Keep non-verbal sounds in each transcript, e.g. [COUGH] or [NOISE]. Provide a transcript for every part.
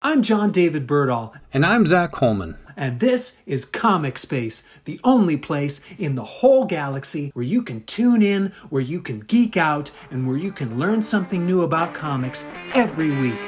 I'm John David Birdall, And I'm Zach Coleman. and this is Comic Space, the only place in the whole galaxy where you can tune in, where you can geek out, and where you can learn something new about comics every week.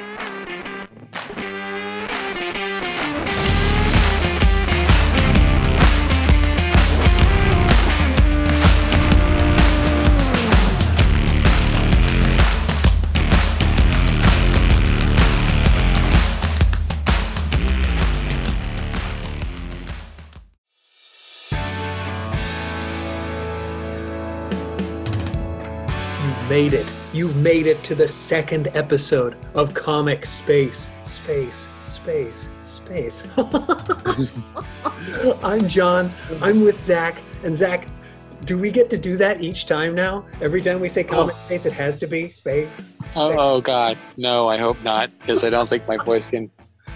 Made it. You've made it to the second episode of Comic Space. Space, space, space. [LAUGHS] I'm John. I'm with Zach. And Zach, do we get to do that each time now? Every time we say oh. Comic Space, it has to be space. Oh, oh God, no! I hope not, because I don't think my voice can.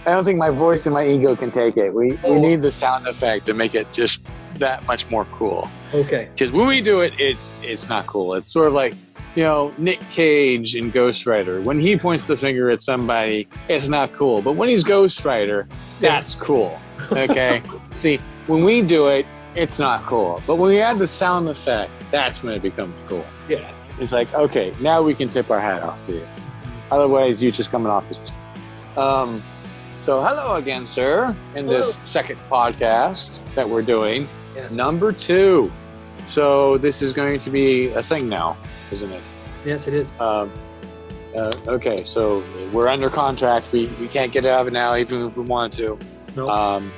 I don't think my voice and my ego can take it. We Oh. we need the sound effect to make it just that much more cool. Okay. Because when we do it, it's it's not cool. It's sort of like you know Nick Cage in Ghost Rider. When he points the finger at somebody, it's not cool. But when he's Ghost Rider, that's cool. [LAUGHS] Okay. See, when we do it, it's not cool. But when we add the sound effect, that's when it becomes cool. Yes. It's like, okay, now we can tip our hat off to you. Otherwise, you're just coming off as. Um, so, hello again, sir, in this second podcast that we're doing, Yes. number two. So, this is going to be a thing now, isn't it? Yes, it is. Um, uh, okay, so we're under contract. We, we can't get out of it now, even if we wanted to. No. Um,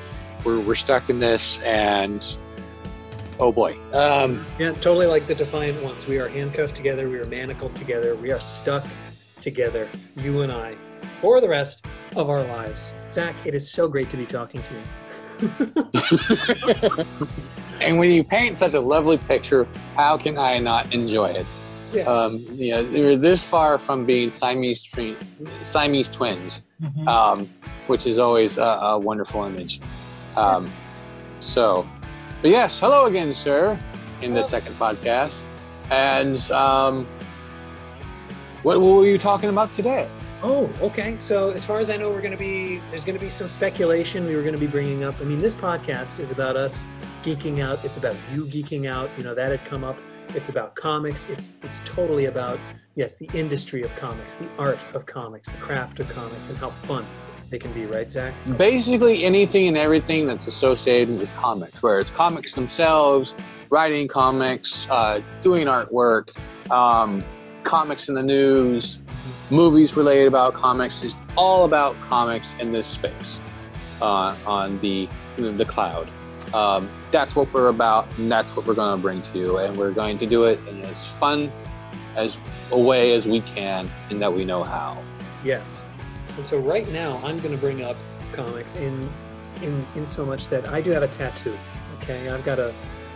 we're, we're stuck in this, and oh boy. Um, Yeah, totally like the Defiant Ones. We are handcuffed together, we are manacled together, we are stuck together, you and I, for the rest of our lives. Zach, it is so great to be talking to you. [LAUGHS] and when you paint such a lovely picture, how can I not enjoy it? Yes. Um, you know, we're this far from being Siamese, twin, Siamese twins, Mhm. um, which is always a, a wonderful image. Um, so, but yes, hello again, sir, in the second podcast. And um, what, what were you talking about today? Oh, okay. So as far as I know, we're going to be there's going to be some speculation we were going to be bringing up. I mean, this podcast is about us geeking out. It's about you geeking out. You know that had come up. It's about comics. It's it's totally about yes, the industry of comics, the art of comics, the craft of comics, and how fun they can be. Right, Zach? Basically, anything and everything that's associated with comics, where it's comics themselves, writing comics, uh, doing artwork, um, comics in the news, movies related about comics, is all about comics in this space uh, on the the cloud. Um, that's what we're about, and that's what we're going to bring to you, and we're going to do it in as fun as a way as we can, and that we know how. Yes. And so right now I'm going to bring up comics in in in so much that I do have a tattoo. Okay, I've got a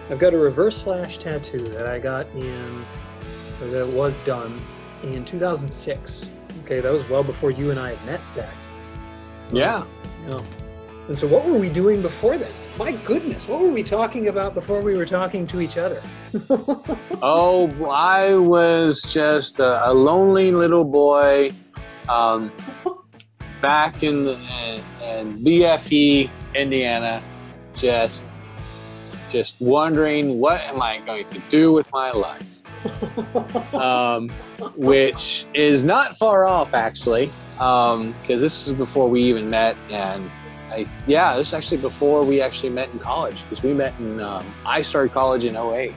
I've got a reverse flash tattoo that I got in that was done in 2006. Okay, that was well before you and I had met, Zach. Yeah. Yeah. And so what were we doing before then? My goodness, what were we talking about before we were talking to each other? [LAUGHS] Oh, I was just a, a lonely little boy um, back in, the, in BFE, Indiana, just just wondering what am I going to do with my life, [LAUGHS] um, which is not far off actually, because this is before we even met, and I yeah, this is actually before we actually met in college, because we met in um, I started college in 08.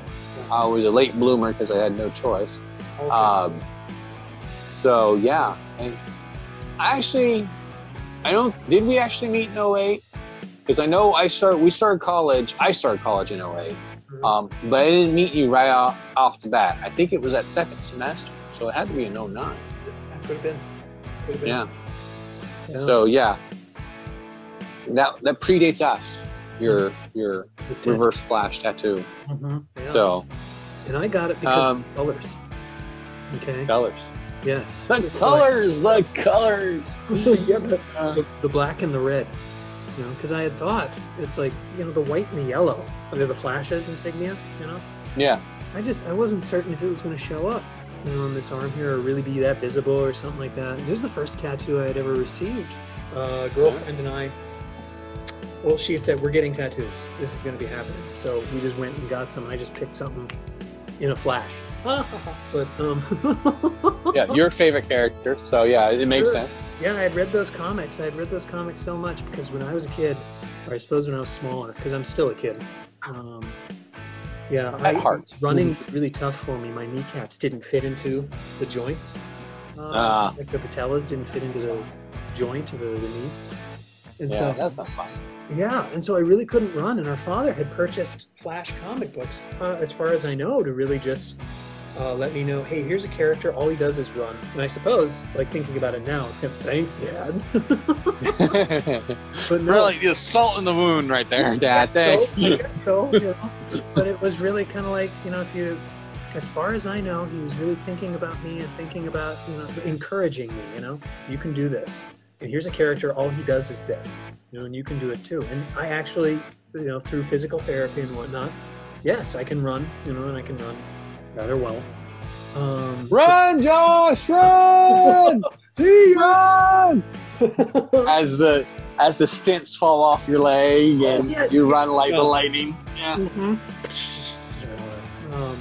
I was a late bloomer because I had no choice. Okay. Um, so yeah, and I actually, I don't. Did we actually meet in 08? Because I know I start. We started college. I started college in 08. Mhm. Um, but I didn't meet you right off, off the bat. I think it was that second semester, so it had to be in 09. That could have been. Could have been. Yeah. Yeah. So yeah, that that predates us. Your your This tattoo. reverse flash tattoo. Mhm. Yeah. So And I got it because Um, of colors. Okay. colors. Yes. The colors. The colors. [LAUGHS] yeah, the, Uh, the, the black and the red. You know, because I had thought it's like you know the white and the yellow. They're the Flash's insignia. You know, yeah. I just I wasn't certain if it was going to show up. You know, on this arm here, or really be that visible or something like that. And it was the first tattoo I had ever received. uh, girlfriend and I. Well, she had said we're getting tattoos. This is going to be happening. So we just went and got some. I just picked something in a flash. [LAUGHS] but um, yeah, your favorite character. So yeah, it makes Sure. sense. yeah, I had read those comics. I had read those comics so much because when I was a kid, or I suppose when I was smaller, because I'm still a kid. Um, yeah, I, At heart. running was really tough for me. My kneecaps didn't fit into the joints. Uh, Ah. Like the patellas didn't fit into the joint of the, the knee. And Yeah, so that's not fun. Yeah, and so I really couldn't run. And our father had purchased Flash comic books, uh, as far as I know, to really just uh, let me know, hey, here's a character. All he does is run. And I suppose, like thinking about it now, it's kind of thanks, Dad. [LAUGHS] but no, really, just salt in the wound right there, [LAUGHS] Dad. Thanks. So, I guess so, you [LAUGHS] know. but it was really kind of like, you know, if you, as far as I know, he was really thinking about me and thinking about, you know, encouraging me. You know, you can do this. And here's a character. All he does is this. You know, and you can do it too. And I actually, you know, through physical therapy and whatnot, yes, I can run. You know, and I can run rather well. Um, Run, Josh, run, [LAUGHS] See run! [LAUGHS] As the as the stints fall off your leg Oh, and yes. you run like Yeah. the lightning. Yeah. [LAUGHS] Mhm. Um,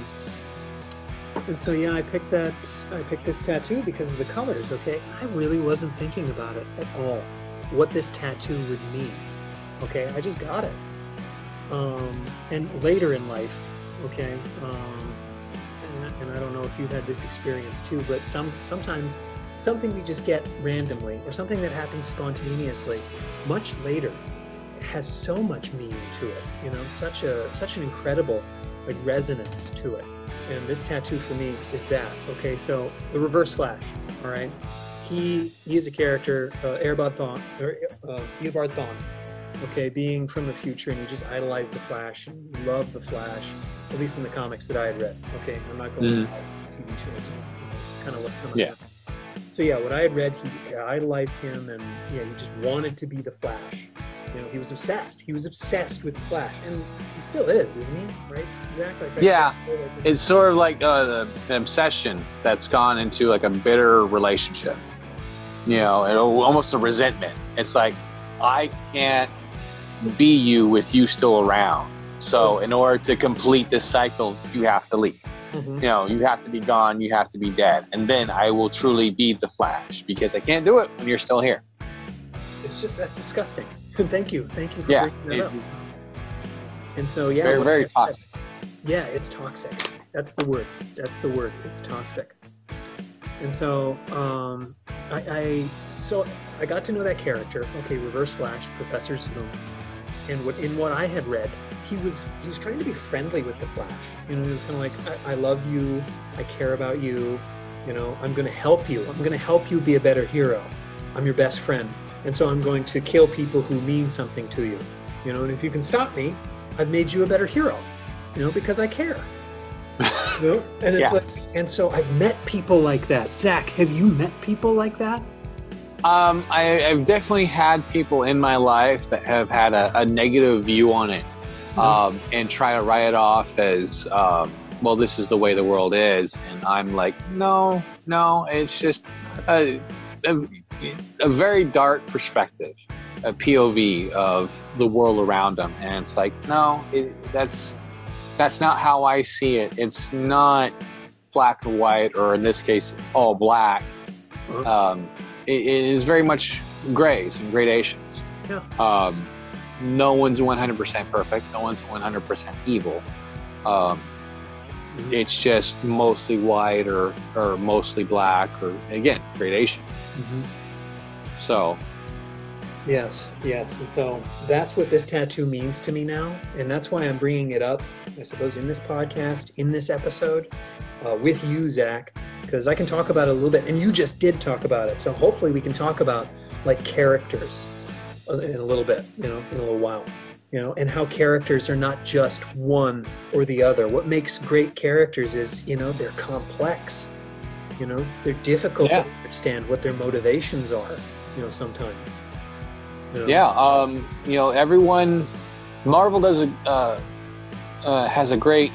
and so yeah, I picked that. I picked this tattoo because of the colors. Okay, I really wasn't thinking about it at all. What this tattoo would mean. Okay, I just got it. Um, and later in life, okay, um, and, and I don't know if you've had this experience too, but some sometimes something we just get randomly or something that happens spontaneously, much later, has so much meaning to it. You know, such a such an incredible like resonance to it. And this tattoo for me is that. Okay, so the Reverse Flash. All right, he he is a character, uh, Eobard Thawne, or uh, Eobard Thawne. Okay, being from the future, and he just idolized the Flash and loved the Flash, at least in the comics that I had read. Okay, I'm not going Mhm. to TV shows, kind of what's coming. Yeah. up. So yeah, what I had read, he idolized him, and yeah, he just wanted to be the Flash. You know, he was obsessed. He was obsessed with Flash, and he still is, isn't he? Right? Exactly. Like, Yeah. It's sort of like uh, the, the obsession that's gone into like a bitter relationship. You know, and almost a resentment. It's like I can't be you with you still around. So in order to complete this cycle, you have to leave. Mhm. You know, you have to be gone. You have to be dead, and then I will truly be the Flash because I can't do it when you're still here. It's just that's disgusting. [LAUGHS] Thank you, thank you for Yeah, bringing that it- up. And so yeah, very very toxic. Yeah, it's toxic. That's the word. That's the word. It's toxic. And so, um, I, I so I got to know that character. Okay, Reverse Flash, Professor Zoom, and what in what I had read, he was he was trying to be friendly with the Flash. You know, he was kind of like, I, I love you, I care about you. You know, I'm going to help you. I'm going to help you be a better hero. I'm your best friend, and so I'm going to kill people who mean something to you. You know, and if you can stop me, I've made you a better hero you know, because I care. [LAUGHS] You know? And it's Yeah. like, and so I've met people like that. Zach, have you met people like that? Um, I, I've definitely had people in my life that have had a, a negative view on it, um, and try to write it off as, um, well, this is the way the world is, and I'm like, no, no, it's just a, a, very dark perspective, a POV of the world around them, and it's like, no, it, that's that's not how I see it. It's not black and white, or in this case, all black. Uh-huh. Um, it, it is very much grays and gradations. Yeah. Um, no one's 100% perfect. No one's 100% evil. Um, it's just mostly white or, or mostly black or again gradations. So Yes, yes. And so that's what this tattoo means to me now. And that's why I'm bringing it up, I suppose, in this podcast, in this episode, uh, with you, Zach, because I can talk about it a little bit. And you just did talk about it. So hopefully we can talk about like characters in a little bit, you know, in a little while. You know, and how characters are not just one or the other. What makes great characters is, you know, they're complex. You know, they're difficult Yeah. to understand what their motivations are, you know, sometimes. You know? yeah, um, you know, everyone, Marvel does a uh, uh, has a great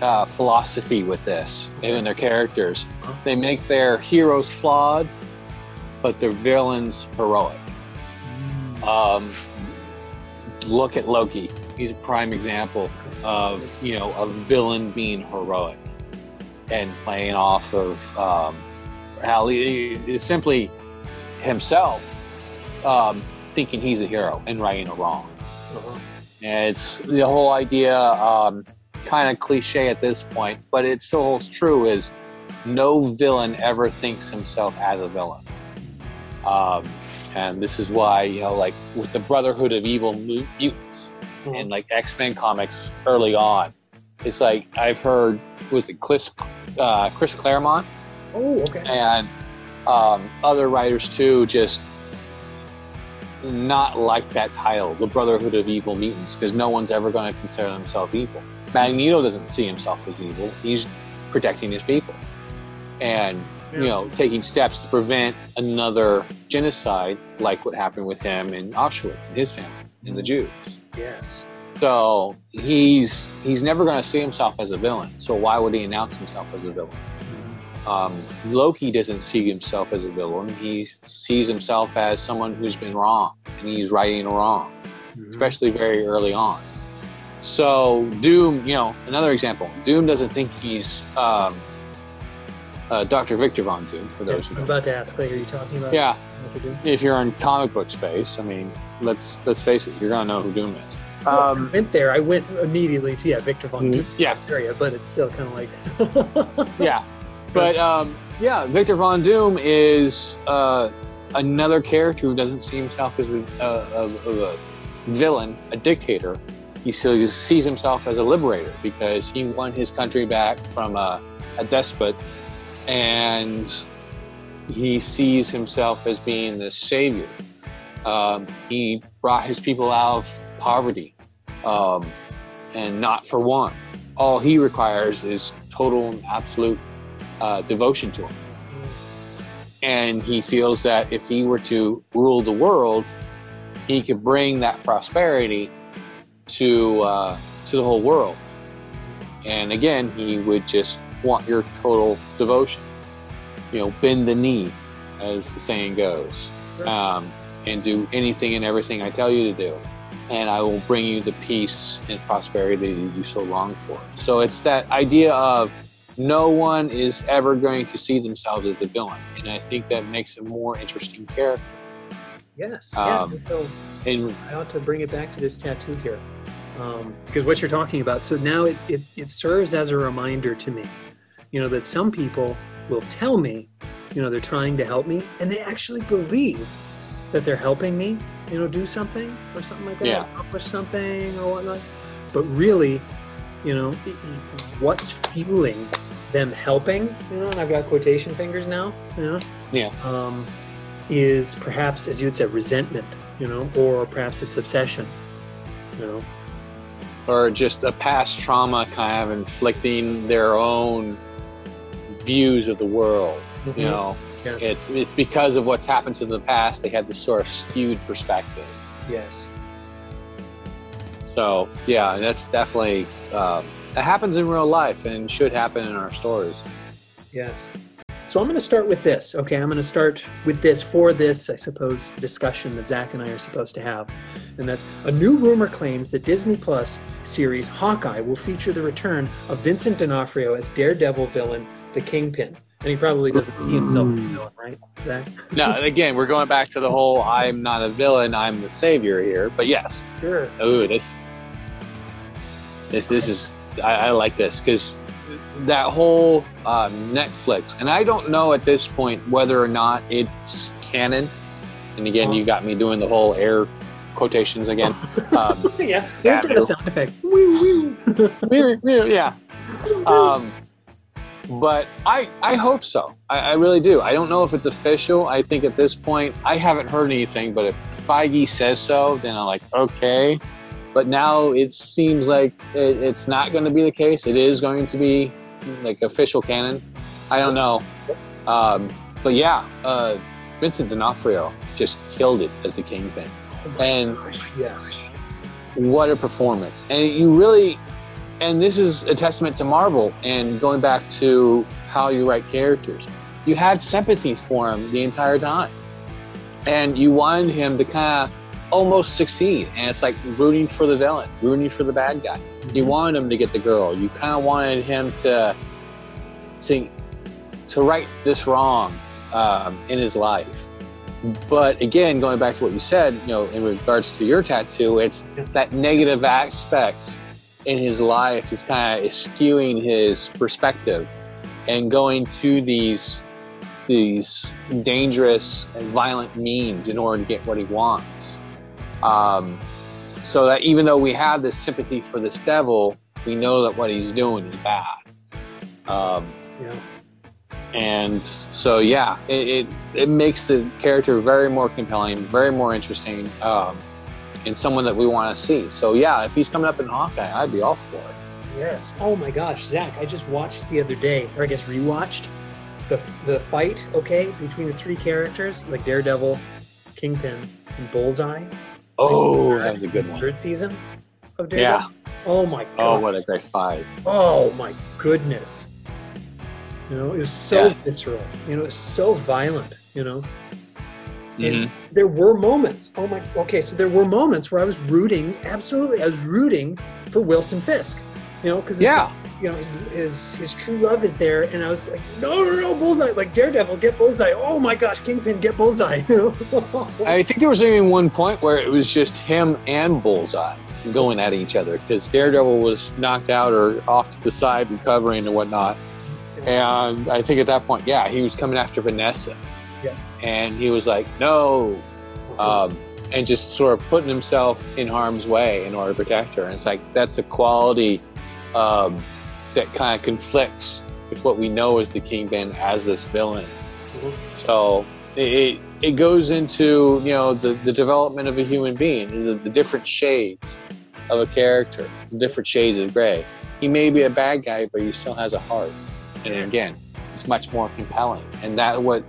uh, philosophy with this and their characters. Huh? They make their heroes flawed, but their villain's heroic. Mm. Um, look at Loki. He's a prime example of you know a villain being heroic and playing off of um, how he, he- simply himself um, thinking he's a hero and righting a wrong. Uh-huh. And it's the whole idea, um, kind of cliche at this point, but it still holds true. Is no villain ever thinks himself as a villain, um, and this is why you know, like with the Brotherhood of Evil Mu- Mutants and like X Men comics early on, it's like I've heard was it Chris uh, Chris Claremont Oh, okay. and um, other writers too just not like that title, the Brotherhood of Evil Mutants, because no one's ever going to consider themselves evil. Magneto doesn't see himself as evil; he's protecting his people, and you know, taking steps to prevent another genocide like what happened with him in Auschwitz and his family and the Jews. Yes. So he's he's never going to see himself as a villain. So why would he announce himself as a villain? Um, Loki doesn't see himself as a villain. He sees himself as someone who's been wrong, and he's righting a wrong, Mhm. especially very early on. So Doom, you know, another example. Doom doesn't think he's um, uh, Dr. Victor Von Doom. For Yeah, those I who was know. about to ask, like, are you talking about? Yeah, what if you're in comic book space, I mean, let's let's face it, you're gonna know who Doom is. I Um, went there. I went immediately to yeah, Victor Von Doom yeah, area, but it's still kind of like. yeah. [LAUGHS] But um, yeah, Victor Von Doom is uh, another character who doesn't see himself as a, a, a, a villain, a dictator. He sees himself as a liberator because he won his country back from a, a despot, and he sees himself as being the savior. Um, he brought his people out of poverty, um, and not for want. All he requires is total and absolute uh, devotion to him. And he feels that if he were to rule the world, he could bring that prosperity to uh, to the whole world. And again, he would just want your total devotion. You know, bend the knee, as the saying goes, um, and do anything and everything I tell you to do. And I will bring you the peace and prosperity that you so long for. So it's that idea of no one is ever going to see themselves as the villain. And I think that makes a more interesting character. yes. Yeah. Um, so And I ought to bring it back to this tattoo here, um, because what you're talking about. So now it's it it serves as a reminder to me, you know, that some people will tell me, you know, they're trying to help me, and they actually believe that they're helping me, you know, do something or something like that, Yeah. accomplish something or whatnot. But really, you know, what's fueling them helping, you know, and I've got quotation fingers now, you know, yeah, um, is perhaps, as you'd say, resentment, you know, or perhaps it's obsession, you know. or just a past trauma kind of inflicting their own views of the world. You know, yes, it's it's because of what's happened to the past. They had this sort of skewed perspective. yes, So yeah, that's definitely um, that happens in real life and should happen in our stories. yes. So I'm going to start with this. Okay, I'm going to start with this for this, I suppose, discussion that Zach and I are supposed to have, and that's a new rumor claims that Disney Plus series Hawkeye will feature the return of Vincent D'Onofrio as Daredevil villain, the Kingpin. And he probably doesn't see himself as a villain, right, Zach? Now again, we're going back to the whole "I'm not a villain, I'm the savior" here. But yes, Sure. Ooh, this, this, this is. I, I like this because that whole um, Netflix, and I don't know at this point whether or not it's canon. And again, you got me doing the whole air quotations again. [LAUGHS] Um, yeah, a sound effect. Woo, woo. we- we- yeah. Um, but I, I hope so. I, I really do. I don't know if it's official. I think at this point, I haven't heard anything. But if Feige says so, then I'm like, okay. But now it seems like it, it's not going to be the case. It is going to be like official canon. I don't know. Um, but yeah, uh, Vincent D'Onofrio just killed it as the Kingpin. And yes. what a performance and you really and this is a testament to marvel and going back to how you write characters you had sympathy for him the entire time and you wanted him to kind of almost succeed. And it's like rooting for the villain, rooting for the bad guy. You wanted him to get the girl. You kind of wanted him to to to right this wrong um, in his life. But again, going back to what you said, you know, in regards to your tattoo, it's that negative aspect in his life is kind of skewing his perspective and going to these these dangerous and violent means in order to get what he wants. Um, so that even though we have this sympathy for this devil, we know that what he's doing is bad. Um, Yeah. and so, yeah, it, it, it makes the character very more compelling, very more interesting, um, and someone that we want to see. So, yeah, if he's coming up in Hawkeye, I'd be all for it. Yes. Oh my gosh, Zach! I just watched the other day, or I guess rewatched the the fight. Okay, between the three characters, like Daredevil, Kingpin, and Bullseye. Oh, that was a good one. Third season of Yeah. Daredevil. Oh my god. Oh, what a great fight. Oh my goodness. You know, it was so Yeah. visceral. You know, it was so violent. You know, Mhm. and there were moments. Oh my. Okay, so there were moments where I was rooting. Absolutely, I was rooting for Wilson Fisk. You know, because Yeah. You know his, his his true love is there, and I was like, no, no, no, Bullseye, like Daredevil, get Bullseye. Oh my gosh, Kingpin, get Bullseye. [LAUGHS] I think there was even one point where it was just him and Bullseye going at each other because Daredevil was knocked out or off to the side recovering and whatnot. And I think at that point, yeah, he was coming after Vanessa. Yeah. And he was like, no. Um, and just sort of putting himself in harm's way in order to protect her. And it's like, that's a quality um, that kind of conflicts with what we know as the Kingpin as this villain. Mhm. So it, it, goes into, you know, the, the development of a human being, the, the different shades of a character, the different shades of gray. He may be a bad guy, but he still has a heart. And again, it's much more compelling. And that what,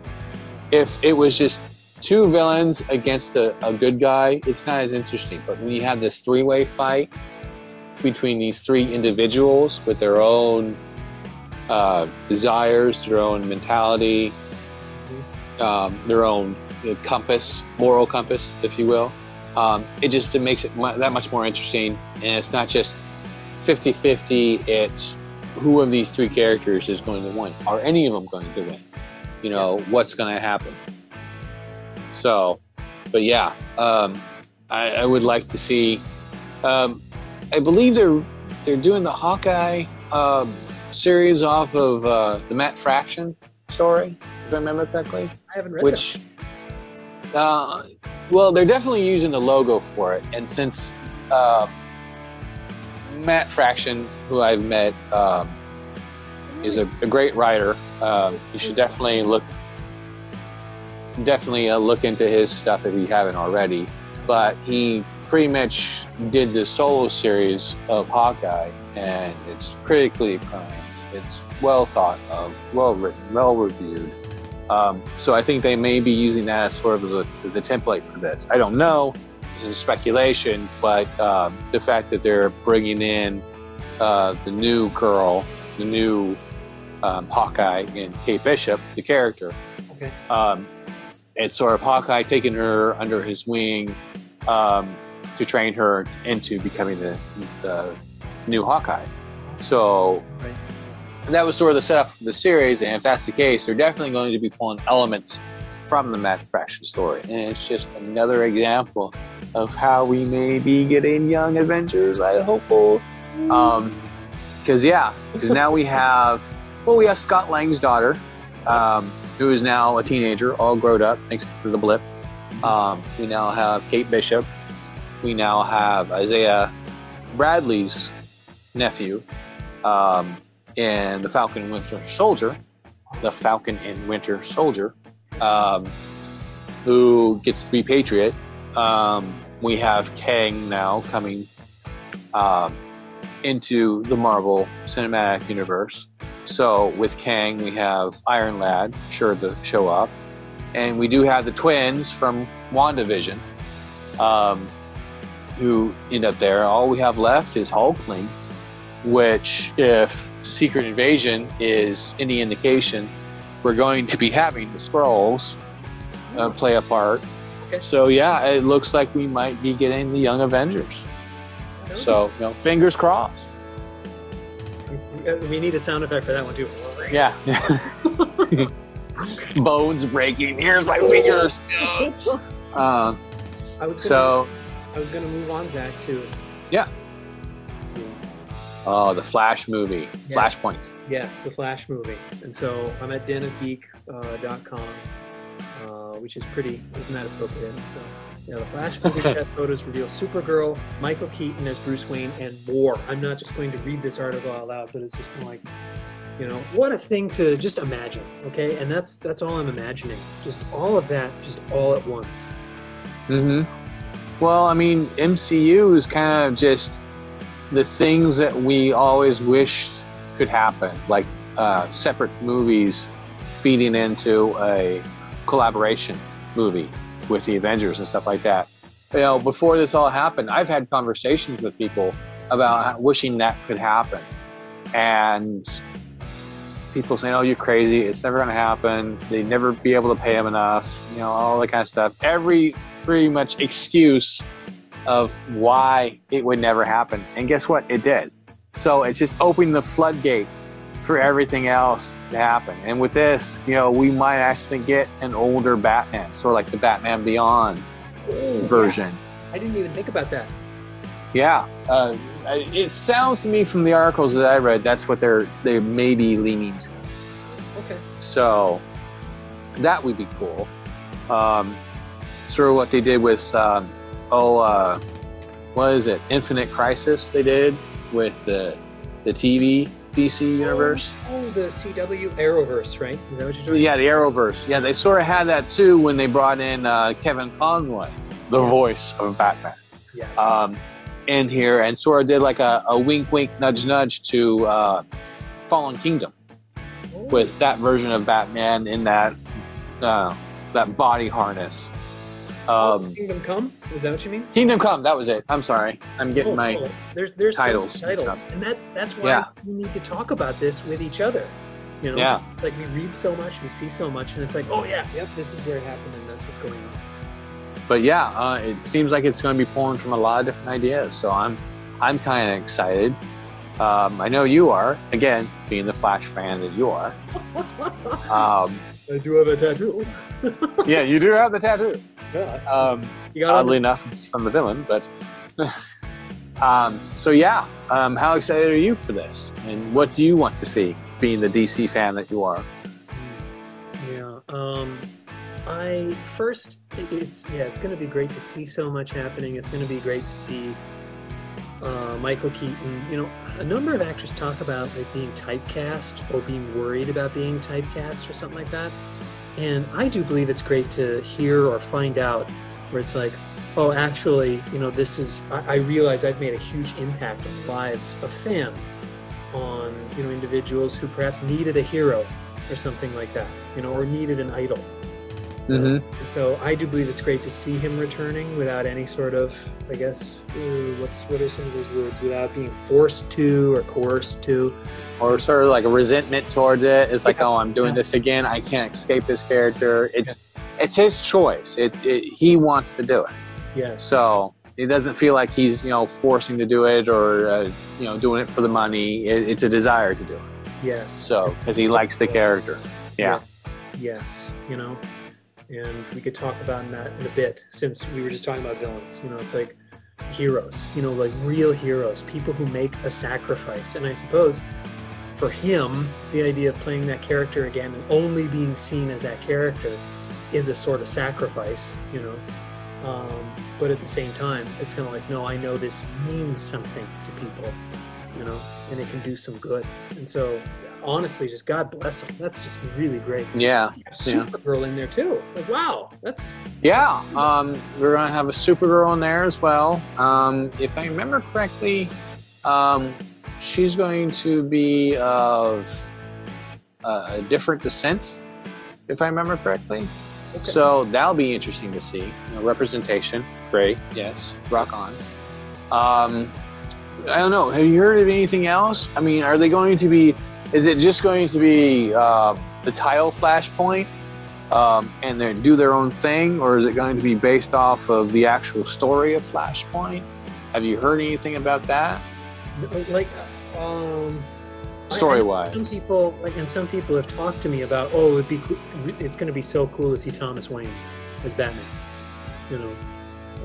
if it was just two villains against a, a good guy, it's not as interesting. But when you have this three-way fight between these three individuals with their own uh, desires, their own mentality, um, their own uh, compass, moral compass, if you will. Um, it just it makes it mu- that much more interesting. And it's not just 50 50, it's who of these three characters is going to win? Are any of them going to win? You know, what's going to happen? So, but yeah, um, I, I would like to see. Um, I believe they're they're doing the Hawkeye um, series off of uh, the Matt Fraction story, if I remember correctly. I haven't read Which, uh, well, they're definitely using the logo for it, and since uh, Matt Fraction, who I've met, um, is a, a great writer, um, you should definitely look definitely uh, look into his stuff if you haven't already. But he pretty much did the solo series of Hawkeye, and it's critically acclaimed. It's well thought of, well written, well reviewed. Um, so I think they may be using that as sort of as a, the template for this. I don't know. This is speculation, but um, the fact that they're bringing in uh, the new girl, the new um, Hawkeye in Kate Bishop, the character, Okay. um, it's sort of Hawkeye taking her under his wing um, to train her into becoming the, the new Hawkeye. So Right. that was sort of the setup for the series, and if that's the case, they're definitely going to be pulling elements from the Matt Fraction story. And it's just another example of how we may be getting young Avengers, I hope. Um, because yeah, because now we have, well, we have Scott Lang's daughter, um, who is now a teenager, all grown up thanks to the blip. Um, we now have Kate Bishop. We now have Isaiah Bradley's nephew um, in the Falcon and Winter Soldier, the Falcon and Winter Soldier, um, who gets to be Patriot. Um, we have Kang now coming um, into the Marvel Cinematic Universe. So with Kang, we have Iron Lad, sure to show up, and we do have the twins from WandaVision, um, who end up there. All we have left is Hulkling, which, if Secret Invasion is any indication, we're going to be having the Skrulls uh, play a part Okay. So yeah, it looks like we might be getting the Young Avengers. So you know, fingers crossed. we need a sound effect for that one too. Yeah. [LAUGHS] Bones breaking. Here's my fingers. [LAUGHS] Uh, I was gonna, so I was gonna move on, Zach, to Yeah. oh, the Flash movie, Yeah. Flashpoint. yes, the Flash movie, and so I'm at denofgeek.com, uh, which is pretty, isn't that appropriate? So, yeah, the Flash [LAUGHS] movie set photos reveal Supergirl, Michael Keaton as Bruce Wayne, and more. I'm not just going to read this article out loud, but it's just like, you know, what a thing to just imagine, okay? And that's that's all I'm imagining, just all of that, just all at once. hmm Well, I mean, MCU is kind of just the things that we always wished could happen, like uh, separate movies feeding into a collaboration movie with the Avengers and stuff like that. You know, before this all happened, I've had conversations with people about wishing that could happen, and people saying, "Oh, you're crazy! It's never going to happen. They'd never be able to pay him enough." You know, all that kind of stuff. Every pretty much excuse of why it would never happen. And guess what? It did. So it's just opening the floodgates for everything else to happen. And with this, you know, we might actually get an older Batman, sort of like the Batman Beyond version. I didn't even think about that. Yeah. Uh, it sounds to me from the articles that I read, that's what they're they may be leaning to. Okay. So that would be cool. Um, sort of what they did with um, oh, uh, what is it? Infinite Crisis. They did with the the TV DC universe. Oh, the CW Arrowverse, right? Is that what you're doing? Yeah, the Arrowverse. Yeah, they sort of had that too when they brought in uh, Kevin Conroy, the voice of Batman, Yes. um, in here, and sort of did like a, a wink, wink, nudge, nudge to uh, Fallen Kingdom Oh, with that version of Batman in that uh, that body harness. Um, Kingdom Come? Is that what you mean? Kingdom Come, that was it. I'm sorry, I'm getting Oh, my there's there's so many titles and titles, and that's that's why Yeah. we need to talk about this with each other. You know, yeah. like we read so much, we see so much, and it's like, oh yeah, yep, this is where it happened, and that's what's going on. But yeah, uh, it seems like it's going to be pulling from a lot of different ideas. So I'm I'm kind of excited. Um, I know you are. Again, being the Flash fan that you are. [LAUGHS] Um, I do have a tattoo. Yeah, you do have the tattoo. Yeah. Um, you got oddly enough, it's from the villain, but. [LAUGHS] um, so yeah, um, how excited are you for this? And what do you want to see, being the DC fan that you are? Yeah. Um, I first, it's yeah, it's going to be great to see so much happening. It's going to be great to see uh, Michael Keaton. You know, a number of actors talk about like being typecast or being worried about being typecast or something like that. And I do believe it's great to hear or find out where it's like, oh, actually, you know, this is. I, I realize I've made a huge impact on the lives of fans, on you know individuals who perhaps needed a hero or something like that, you know, or needed an idol. Mm-hmm. So I do believe it's great to see him returning without any sort of, I guess, uh, what's what are some of those words? Without being forced to or coerced to. Or sort of like a resentment towards it. It's like, Yeah. oh, I'm doing this again. I can't escape this character. It's it's his choice. It, it he wants to do it. Yes. So it doesn't feel like he's you know forcing to do it or uh, you know doing it for the money. It, it's a desire to do it. Yes. So because he likes the character. Yeah. Yes. You know, and we could talk about that in a bit since we were just talking about villains. You know, it's like heroes. You know, like real heroes, people who make a sacrifice. And I suppose for him, the idea of playing that character again and only being seen as that character is a sort of sacrifice. You know. Um, but at the same time, it's kind of like, no, I know this means something to people, you know, and it can do some good. And so, honestly, just God bless them. That's just really great. Yeah. Supergirl in there too. Like, wow, that's Yeah, um, we're gonna have a Supergirl in there as well. Um, if I remember correctly, um, she's going to be of uh, a different descent, if I remember correctly. okay. So that'll be interesting to see. You know, representation, great, yes, rock on. Um, I don't know. Have you heard of anything else? I mean, are they going to be? Is it just going to be uh, the tile flashpoint, um, and they do their own thing, or is it going to be based off of the actual story of Flashpoint? Have you heard anything about that? Like, um, story wise, some people like, and some people have talked to me about, oh, it'd be, it's going to be so cool to see Thomas Wayne as Batman, you know,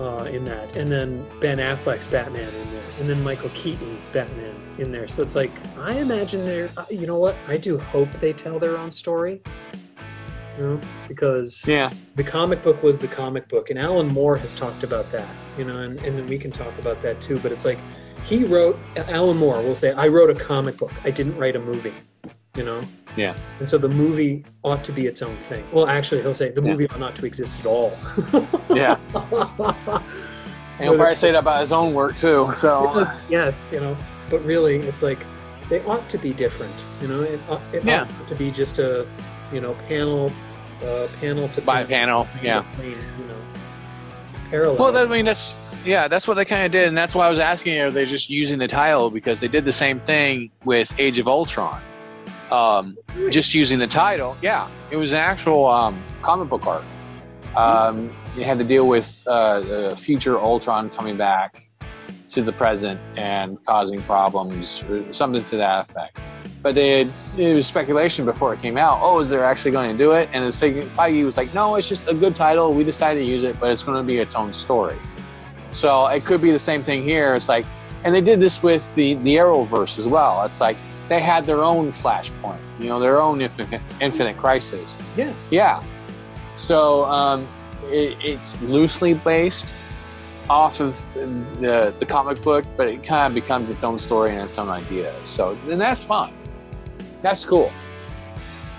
uh, in that, and then Ben Affleck's Batman in there, and then Michael Keaton's Batman in there. So it's like, I imagine they're, uh, you know what? I do hope they tell their own story, you know, because Yeah, the comic book was the comic book. And alan moore has talked about that you know and, and then we can talk about that too. But it's like he wrote alan moore will say i wrote a comic book. I didn't write a movie you know Yeah. and so the movie ought to be its own thing well actually he'll say the Yeah. movie ought not to exist at all [LAUGHS] yeah. [LAUGHS] And he'll probably say that about his own work too. So yes, yes you know but really it's like they ought to be different you know it, it Yeah. ought to be just a you know panel uh, panel to by panel, panel, yeah. you know parallel Well, I mean, that's yeah, that's what they kind of did, and that's why I was asking: you Are they just using the title because they did the same thing with Age of Ultron? Um, just using the title, yeah, it was an actual um, comic book art. Um, you had to deal with uh, future Ultron coming back to the present and causing problems, or something to that effect. But they had, it was speculation before it came out. Oh, is they actually going to do it? And it's figuring, Feige was like, no, it's just a good title. We decided to use it, but it's going to be its own story. So it could be the same thing here. It's like, and they did this with the the Arrowverse as well. It's like they had their own Flashpoint, you know, their own Infinite, infinite Crisis. yes Yeah. So um, it, it's loosely based off of the the comic book, but it kind of becomes its own story and its own idea. So then that's fine. That's cool.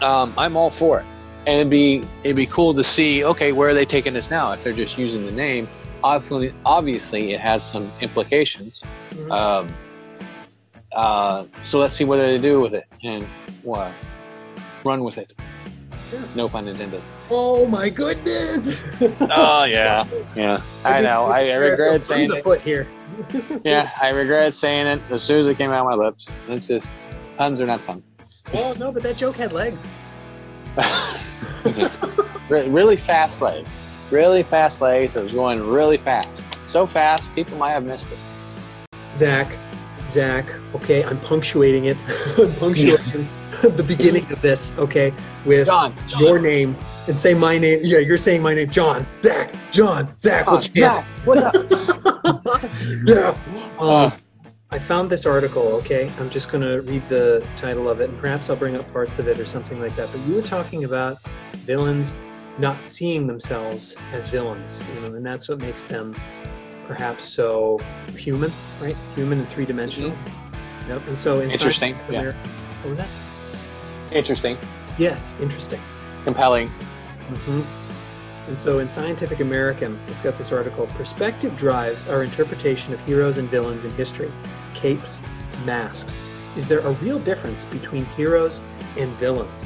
Um, I'm all for it, and it'd be it'd be cool to see. Okay, where are they taking this now? If they're just using the name, obviously, obviously it has some implications. Mhm. Um, uh, so let's see what they do with it and what run with it. Yeah. No pun intended. Oh my goodness! [LAUGHS] [LAUGHS] Oh yeah, yeah. I know. I, [LAUGHS] I regret saying a it. foot here. Yeah, I regret saying it as soon as it came out of my lips. It's just puns are not fun. Oh no, but that joke had legs. Re- really fast legs, really fast legs. It was going really fast, so fast people might have missed it. Zach, Zach. Okay, I'm punctuating it. [LAUGHS] I'm punctuating [LAUGHS] the beginning of this. Okay, with John, John, your name and say my name. Yeah, you're saying my name, John, Zach, John, Zach. John, what Zach, what up? [LAUGHS] yeah. Um, I found this article, okay? I'm just going to read the title of it and perhaps I'll bring up parts of it or something like that. But you were talking about villains not seeing themselves as villains, you know, and that's what makes them perhaps so human, right? Human and three dimensional. Yep. And so Interesting, yeah. What was that? Interesting, Yes, interesting. compelling. Mm-hmm. And so in Scientific American, it's got this article Perspective drives our interpretation of heroes and villains in history. Capes, masks. Is there a real difference between heroes and villains?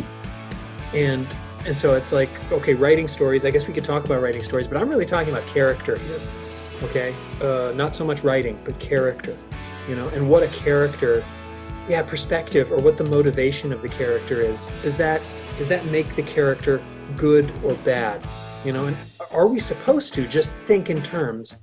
And and so it's like, okay, writing stories. I guess we could talk about writing stories, but I'm really talking about character here. Okay, uh, not so much writing, but character. You know, and what a character, yeah, perspective or what the motivation of the character is. Does that does that make the character good or bad? You know, and are we supposed to just think in terms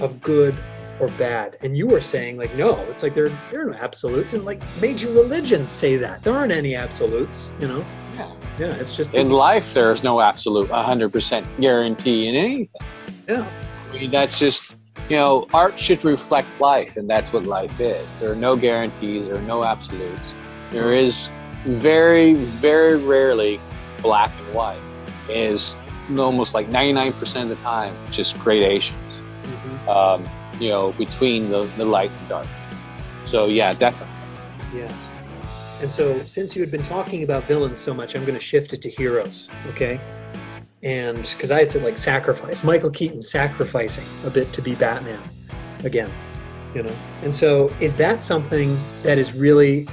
of good or bad? And you were saying like, no, it's like there there are no absolutes, and like major religions say that there aren't any absolutes. You know, Yeah. yeah, it's just In life, there is no absolute 100% guarantee in anything. yeah, I mean, that's just, you know, art should reflect life, and that's what life is. There are no guarantees, there are no absolutes. There is very, very rarely black and white. It is almost like 99% of the time just gradations, mhm, um, you know, between the, the light and dark. So, yeah, definitely. yes. And so, since you had been talking about villains so much, I'm going to shift it to heroes. Okay. And because I had said like sacrifice, Michael Keaton sacrificing a bit to be Batman again, you know. And so, is that something that is really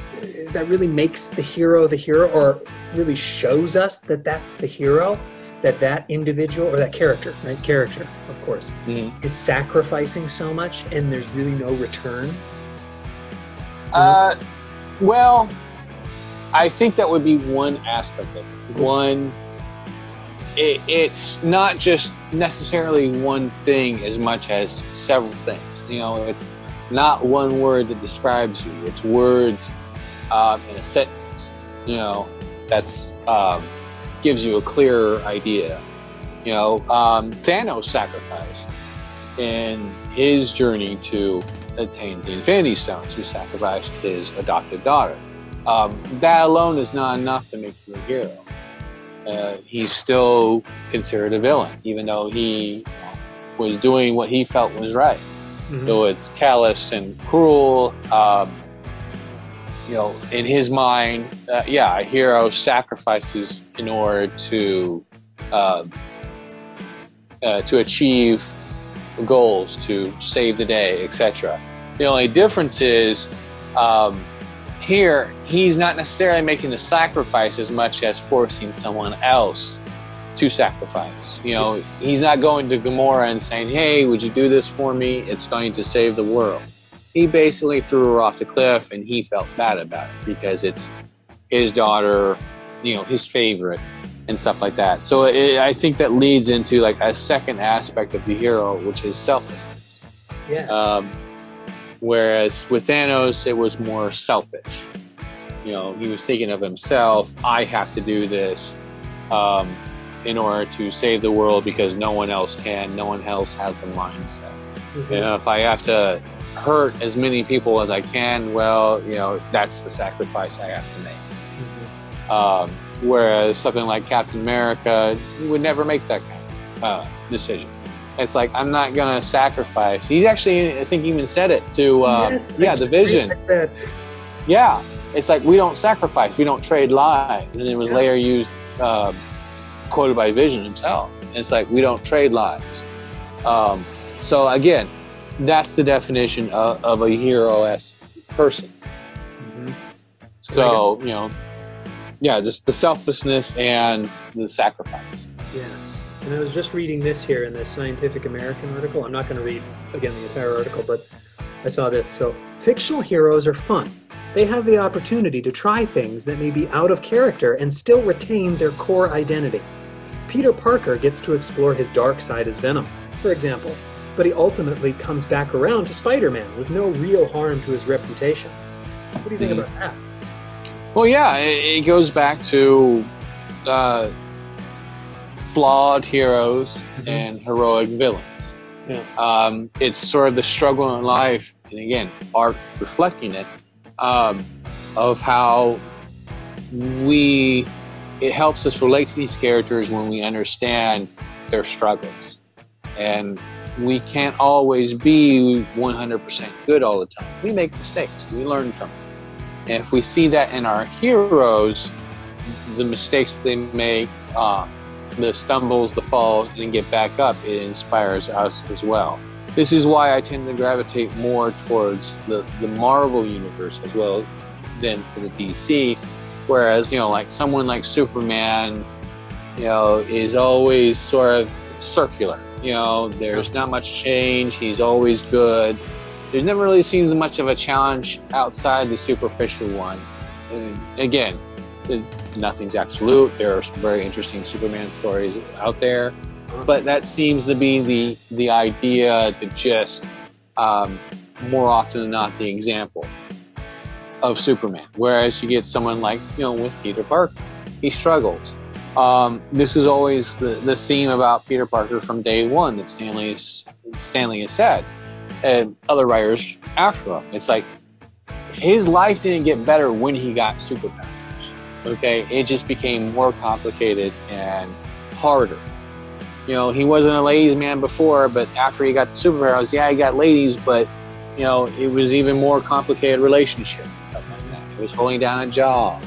that really makes the hero the hero, or really shows us that that's the hero, that that individual or that character, right? Character, of course, is sacrificing so much, and there's really no return. Uh, well, I think that would be one aspect of it. One, it, it's not just necessarily one thing as much as several things. You know, it's not one word that describes you. It's words um, in a sentence. You know, that's um, gives you a clearer idea. You know, um, Thanos sacrificed in his journey to attain the Infinity Stones, he sacrificed his adopted daughter. Um, that alone is not enough to make him a hero. Uh, he's still considered a villain, even though he was doing what he felt was right. Mm-hmm. So it's callous and cruel. Um, you know, in his mind, uh, yeah, a hero sacrifices in order to uh, uh, to achieve goals, to save the day, etc. The only difference is um, here he's not necessarily making the sacrifice as much as forcing someone else to sacrifice. You know, he's not going to Gamora and saying, "Hey, would you do this for me? It's going to save the world." He basically threw her off the cliff, and he felt bad about it because it's his daughter, you know, his favorite, and stuff like that. So it, I think that leads into like a second aspect of the hero, which is selflessness. Yes. Um, whereas with Thanos, it was more selfish. You know, he was thinking of himself. I have to do this. Um, in order to save the world because no one else can, no one else has the mindset. Mm-hmm. You know, if I have to hurt as many people as I can, well, you know, that's the sacrifice I have to make. Mm-hmm. Um, whereas something like Captain America would never make that kind of uh, decision. It's like I'm not gonna sacrifice. He's actually, I think, even said it to, uh, yes, yeah, the Vision. Yeah, it's like we don't sacrifice, we don't trade lives, and it was yeah. later used. Uh, quoted by Vision himself. It's like we don't trade lives. Um, so again, that's the definition of, of a hero-esque person. Mm-hmm. So you know, yeah, just the selflessness and the sacrifice. Yes. And I was just reading this here in this Scientific American article. I'm not going to read again the entire article, but I saw this. So, fictional heroes are fun. They have the opportunity to try things that may be out of character and still retain their core identity. Peter Parker gets to explore his dark side as Venom, for example, but he ultimately comes back around to Spider Man with no real harm to his reputation. What do you think mm. about that? Well, yeah, it, goes back to uh, flawed heroes mm-hmm. and heroic villains. Yeah. Um, it's sort of the struggle in life, and again, art reflecting it, um, of how we it helps us relate to these characters when we understand their struggles. And we can't always be 100% good all the time. We make mistakes, we learn from them. And if we see that in our heroes, the mistakes they make, uh, the stumbles, the falls, and get back up, it inspires us as well. This is why I tend to gravitate more towards the, the Marvel universe as well than to the DC Whereas, you know, like someone like Superman, you know, is always sort of circular. You know, there's not much change. He's always good. There's never really seems much of a challenge outside the superficial one. And again, nothing's absolute. There are some very interesting Superman stories out there, but that seems to be the the idea, the gist, um, more often than not, the example of Superman. Whereas you get someone like, you know, with Peter Parker, he struggles. Um, this is always the, the theme about Peter Parker from day one that Stan Lee is, Stan Lee has said, and other writers after him. It's like his life didn't get better when he got superpowers. Okay, it just became more complicated and harder. You know, he wasn't a ladies' man before, but after he got the superheroes, yeah, he got ladies, but you know, it was even more complicated relationship He was holding down a job.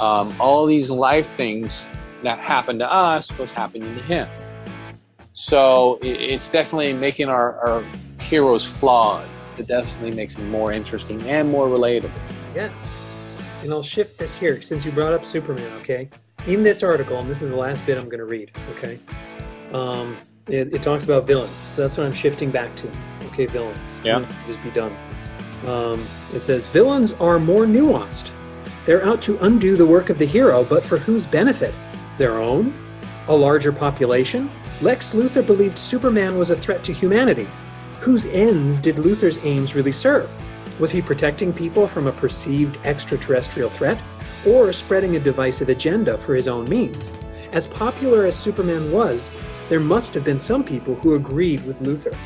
Um, all these life things that happened to us was happening to him. So it's definitely making our, our heroes flawed. It definitely makes them more interesting and more relatable. Yes. And I'll shift this here since you brought up Superman, okay? In this article, and this is the last bit I'm going to read, okay? Um, it, it, talks about villains. So that's what I'm shifting back to. Okay, villains. Yeah. Just be done. Um, it says villains are more nuanced. They're out to undo the work of the hero, but for whose benefit? Their own? A larger population? Lex Luthor believed Superman was a threat to humanity. Whose ends did Luthor's aims really serve? Was he protecting people from a perceived extraterrestrial threat, or spreading a divisive agenda for his own means? As popular as Superman was, there must have been some people who agreed with Luthor.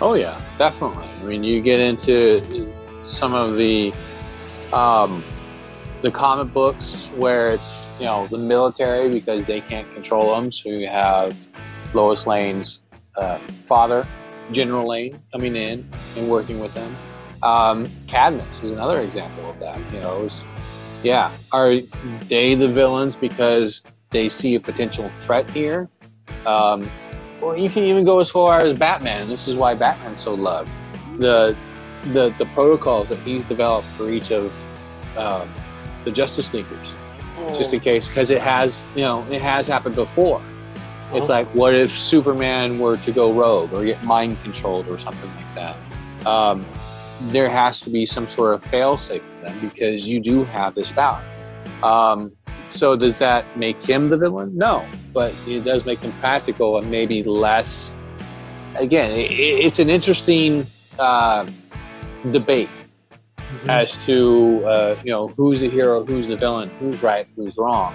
Oh yeah, definitely. I mean, you get into some of the um, the comic books where it's you know the military because they can't control them. So you have Lois Lane's uh, father, General Lane, coming in and working with them. Um, Cadmus is another example of that. You know, was, yeah, are they the villains because they see a potential threat here? Um, well, you can even go as far as Batman. This is why Batman's so loved. The the the protocols that he's developed for each of um, the Justice oh. just in case, because it has you know it has happened before. Oh. It's like, what if Superman were to go rogue or get mind controlled or something like that? Um, there has to be some sort of failsafe for them because you do have this power. Um, so does that make him the villain? No, but it does make him practical and maybe less. Again, it, it's an interesting uh, debate mm-hmm. as to uh, you know who's the hero, who's the villain, who's right, who's wrong,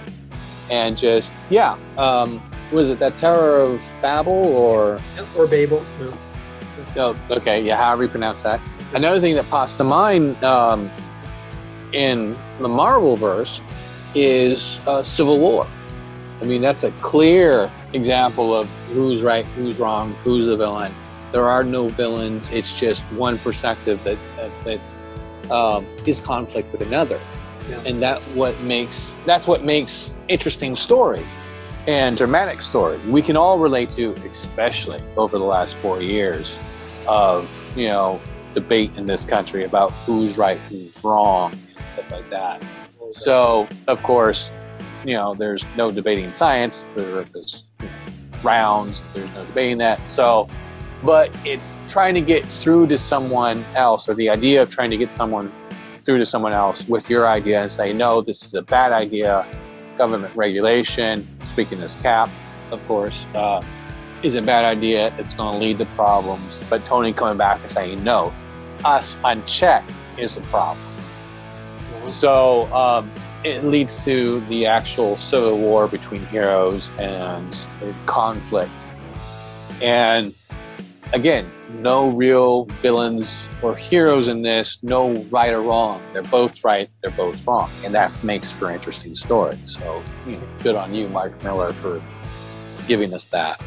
and just yeah. Um, was it that Tower of Babel or or Babel? No. Oh, okay, yeah, however you pronounce that. Another thing that pops to mind um, in the Marvel verse is uh, Civil War. I mean, that's a clear example of who's right, who's wrong, who's the villain. There are no villains. It's just one perspective that that, that um, is conflict with another, yeah. and that what makes that's what makes interesting story and dramatic story. We can all relate to, especially over the last four years of you know debate in this country about who's right, who's wrong, and stuff like that. So, of course, you know, there's no debating science. There is you know, rounds. There's no debating that. So, but it's trying to get through to someone else, or the idea of trying to get someone through to someone else with your idea and say, no, this is a bad idea. Government regulation, speaking as cap, of course, uh, is a bad idea. It's going to lead to problems. But Tony coming back and saying, no, us unchecked is the problem. So um, it leads to the actual civil war between heroes and conflict. And again, no real villains or heroes in this, no right or wrong. They're both right, they're both wrong. And that makes for interesting stories. So, you know, good on you, Mark Millar, for giving us that.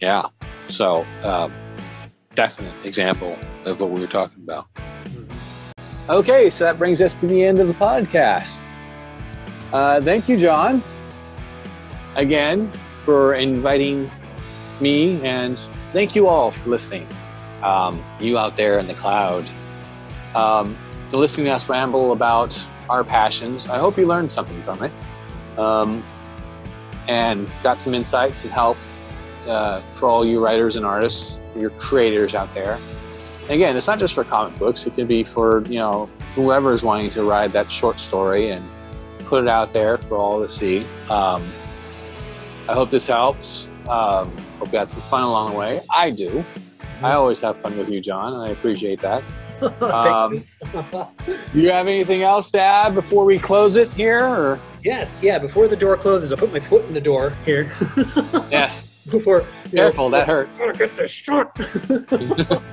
Yeah. So, um, definite example of what we were talking about. Okay, so that brings us to the end of the podcast. Uh, thank you, John, again for inviting me, and thank you all for listening. Um, you out there in the cloud, um, listening to us ramble about our passions. I hope you learned something from it, um, and got some insights and help uh, for all you writers and artists, your creators out there again, it's not just for comic books. It can be for you know whoever is wanting to write that short story and put it out there for all to see. Um, I hope this helps. Um, hope you had some fun along the way. I do. Mm-hmm. I always have fun with you, John, and I appreciate that. [LAUGHS] Um, you have anything else to add before we close it here? Or? Yes, yeah. Before the door closes, I'll put my foot in the door here. [LAUGHS] yes. Before careful, know, that hurts. Get this shot. [LAUGHS] [LAUGHS]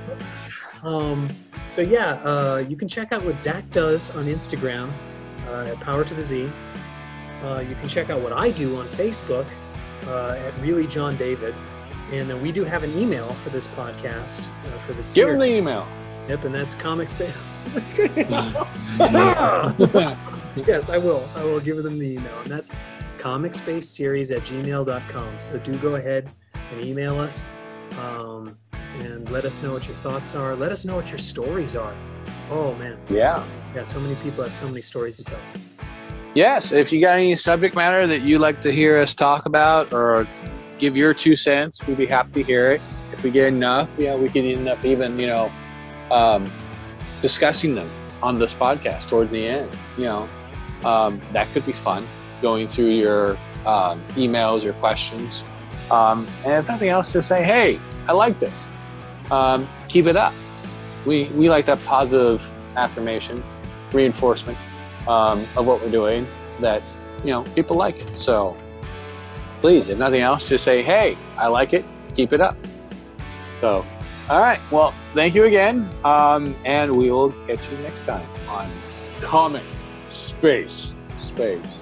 Um, so yeah, uh, you can check out what Zack does on Instagram uh, at Power to the Z. Uh, you can check out what I do on Facebook uh, at Really John David, and then we do have an email for this podcast uh, for the. Give him the email. Yep, and that's comics. [LAUGHS] that's great. yes, I will. I will give them the email, and that's comicspaceseries at gmail.com. So do go ahead and email us. Um, and let us know what your thoughts are. Let us know what your stories are. Oh man. Yeah. Yeah, so many people have so many stories to tell. Yes, if you got any subject matter that you'd like to hear us talk about or give your two cents, we'd be happy to hear it. If we get enough, yeah, we could end up even, you know, um, discussing them on this podcast towards the end. You know, um, that could be fun. Going through your um, emails or questions. Um, and if nothing else, just say, hey, I like this. Um, keep it up. We, we like that positive affirmation, reinforcement um, of what we're doing that, you know, people like it. So please, if nothing else, just say, hey, I like it. Keep it up. So, all right. Well, thank you again. Um, and we will catch you next time on Comic Space. Space.